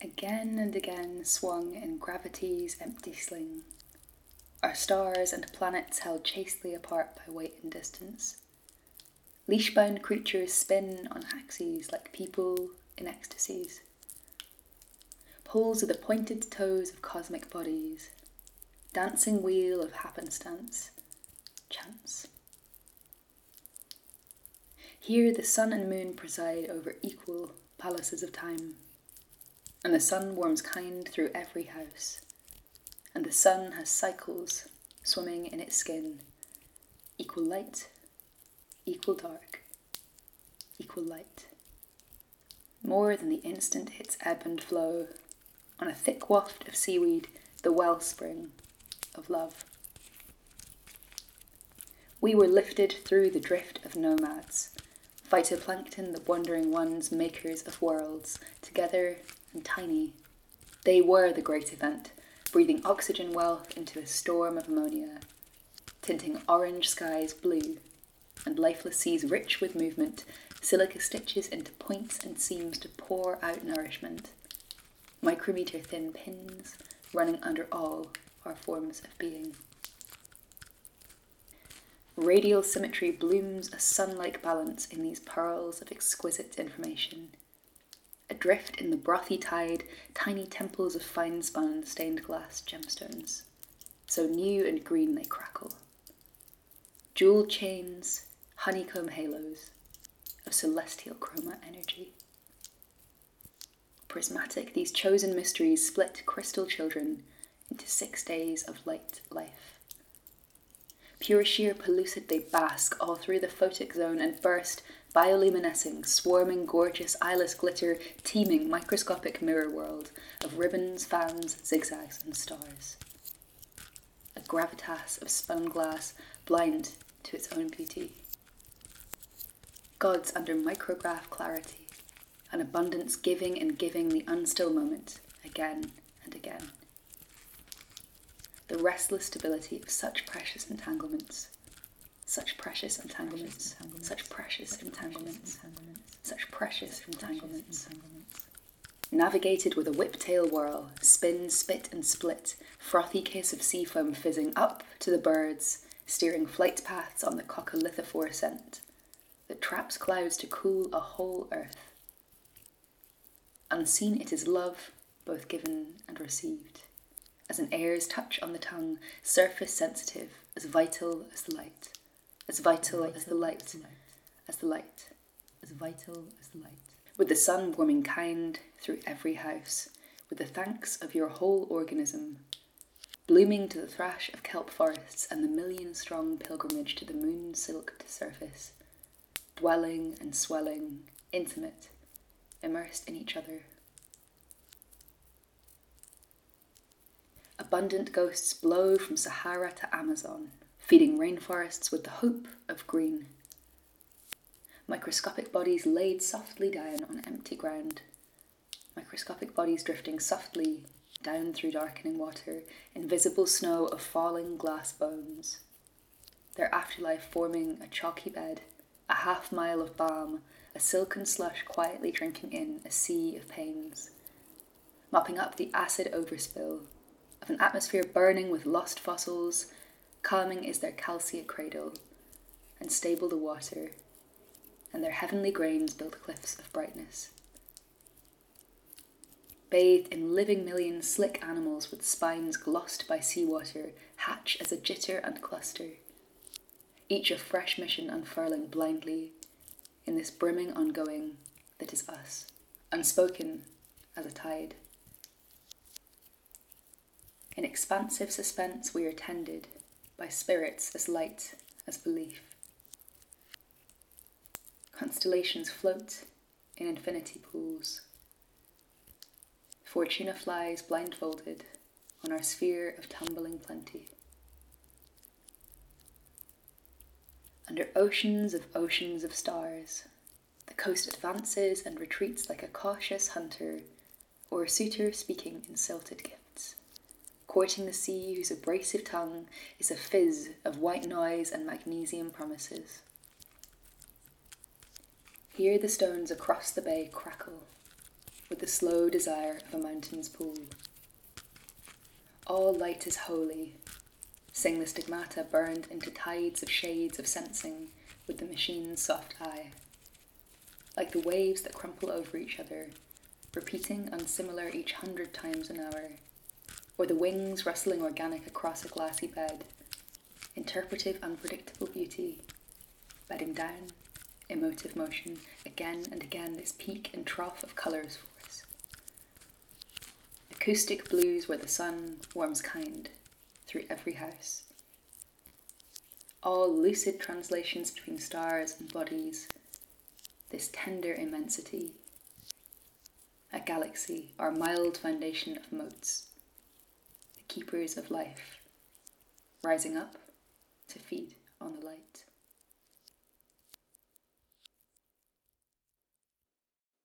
again and again swung in gravity's empty sling. Our stars and planets held chastely apart by weight and distance. Leash bound creatures spin on axes like people in ecstasies. Poles are the pointed toes of cosmic bodies, dancing wheel of happenstance, chance. Here the sun and moon preside over equal palaces of time, and the sun warms kind through every house, and the sun has cycles swimming in its skin, equal light, equal dark, equal light. More than the instant its ebb and flow, on a thick waft of seaweed, the wellspring of love. We were lifted through the drift of nomads, phytoplankton, the wandering ones, makers of worlds, together and tiny. They were the great event, breathing oxygen wealth into a storm of ammonia, tinting orange skies blue, and lifeless seas rich with movement, silica stitches into points and seams to pour out nourishment, micrometer thin pins running under all our forms of being. Radial symmetry blooms a sun like balance in these pearls of exquisite information. Adrift in the brothy tide, tiny temples of fine spun stained glass gemstones. So new and green they crackle. Jewel chains, honeycomb halos of celestial chroma energy. Prismatic, these chosen mysteries split crystal children into six days of light life. Pure sheer pellucid they bask all through the photic zone and burst, bioluminescing, swarming, gorgeous, eyeless glitter, teeming, microscopic mirror world of ribbons, fans, zigzags, and stars. A gravitas of spun glass, blind to its own beauty. Gods under micrograph clarity, an abundance giving and giving the unstill moment again and again the restless stability of such precious entanglements. Such precious entanglements, such precious entanglements, such precious entanglements. Navigated with a whiptail whirl, spin, spit, and split, frothy kiss of sea foam fizzing up to the birds, steering flight paths on the coccolithophore scent that traps clouds to cool a whole earth. Unseen, it is love, both given and received as an air's touch on the tongue, surface sensitive, as vital as the light, as vital, as the light, as the light, as vital as the light. With the sun warming kind through every house, with the thanks of your whole organism, blooming to the thrash of kelp forests and the million strong pilgrimage to the moon silked surface, dwelling and swelling, intimate, immersed in each other Abundant ghosts blow from Sahara to Amazon, feeding rainforests with the hope of green. Microscopic bodies laid softly down on empty ground. Microscopic bodies drifting softly down through darkening water, invisible snow of falling glass bones. Their afterlife forming a chalky bed, a half mile of balm, a silken slush quietly drinking in a sea of pains. Mopping up the acid overspill of an atmosphere burning with lost fossils, calming is their calcite cradle, and stable the water, and their heavenly grains build cliffs of brightness. Bathed in living millions, slick animals with spines glossed by seawater hatch as a jitter and cluster, each a fresh mission unfurling blindly in this brimming ongoing that is us, unspoken as a tide. In expansive suspense, we are tended by spirits as light as belief. Constellations float in infinity pools. Fortuna flies blindfolded on our sphere of tumbling plenty. Under oceans of oceans of stars, the coast advances and retreats like a cautious hunter or a suitor speaking in gifts courting the sea whose abrasive tongue is a fizz of white noise and magnesium promises. Here the stones across the bay crackle, with the slow desire of a mountain's pool. All light is holy. Sing the stigmata burned into tides of shades of sensing with the machine's soft eye. Like the waves that crumple over each other, repeating unsimilar each hundred times an hour, or the wings rustling organic across a glassy bed, interpretive unpredictable beauty, bedding down, emotive motion, again and again this peak and trough of colours for us. Acoustic blues where the sun warms kind through every house. All lucid translations between stars and bodies, this tender immensity. A galaxy, our mild foundation of motes, keepers of life, rising up to feed on the light.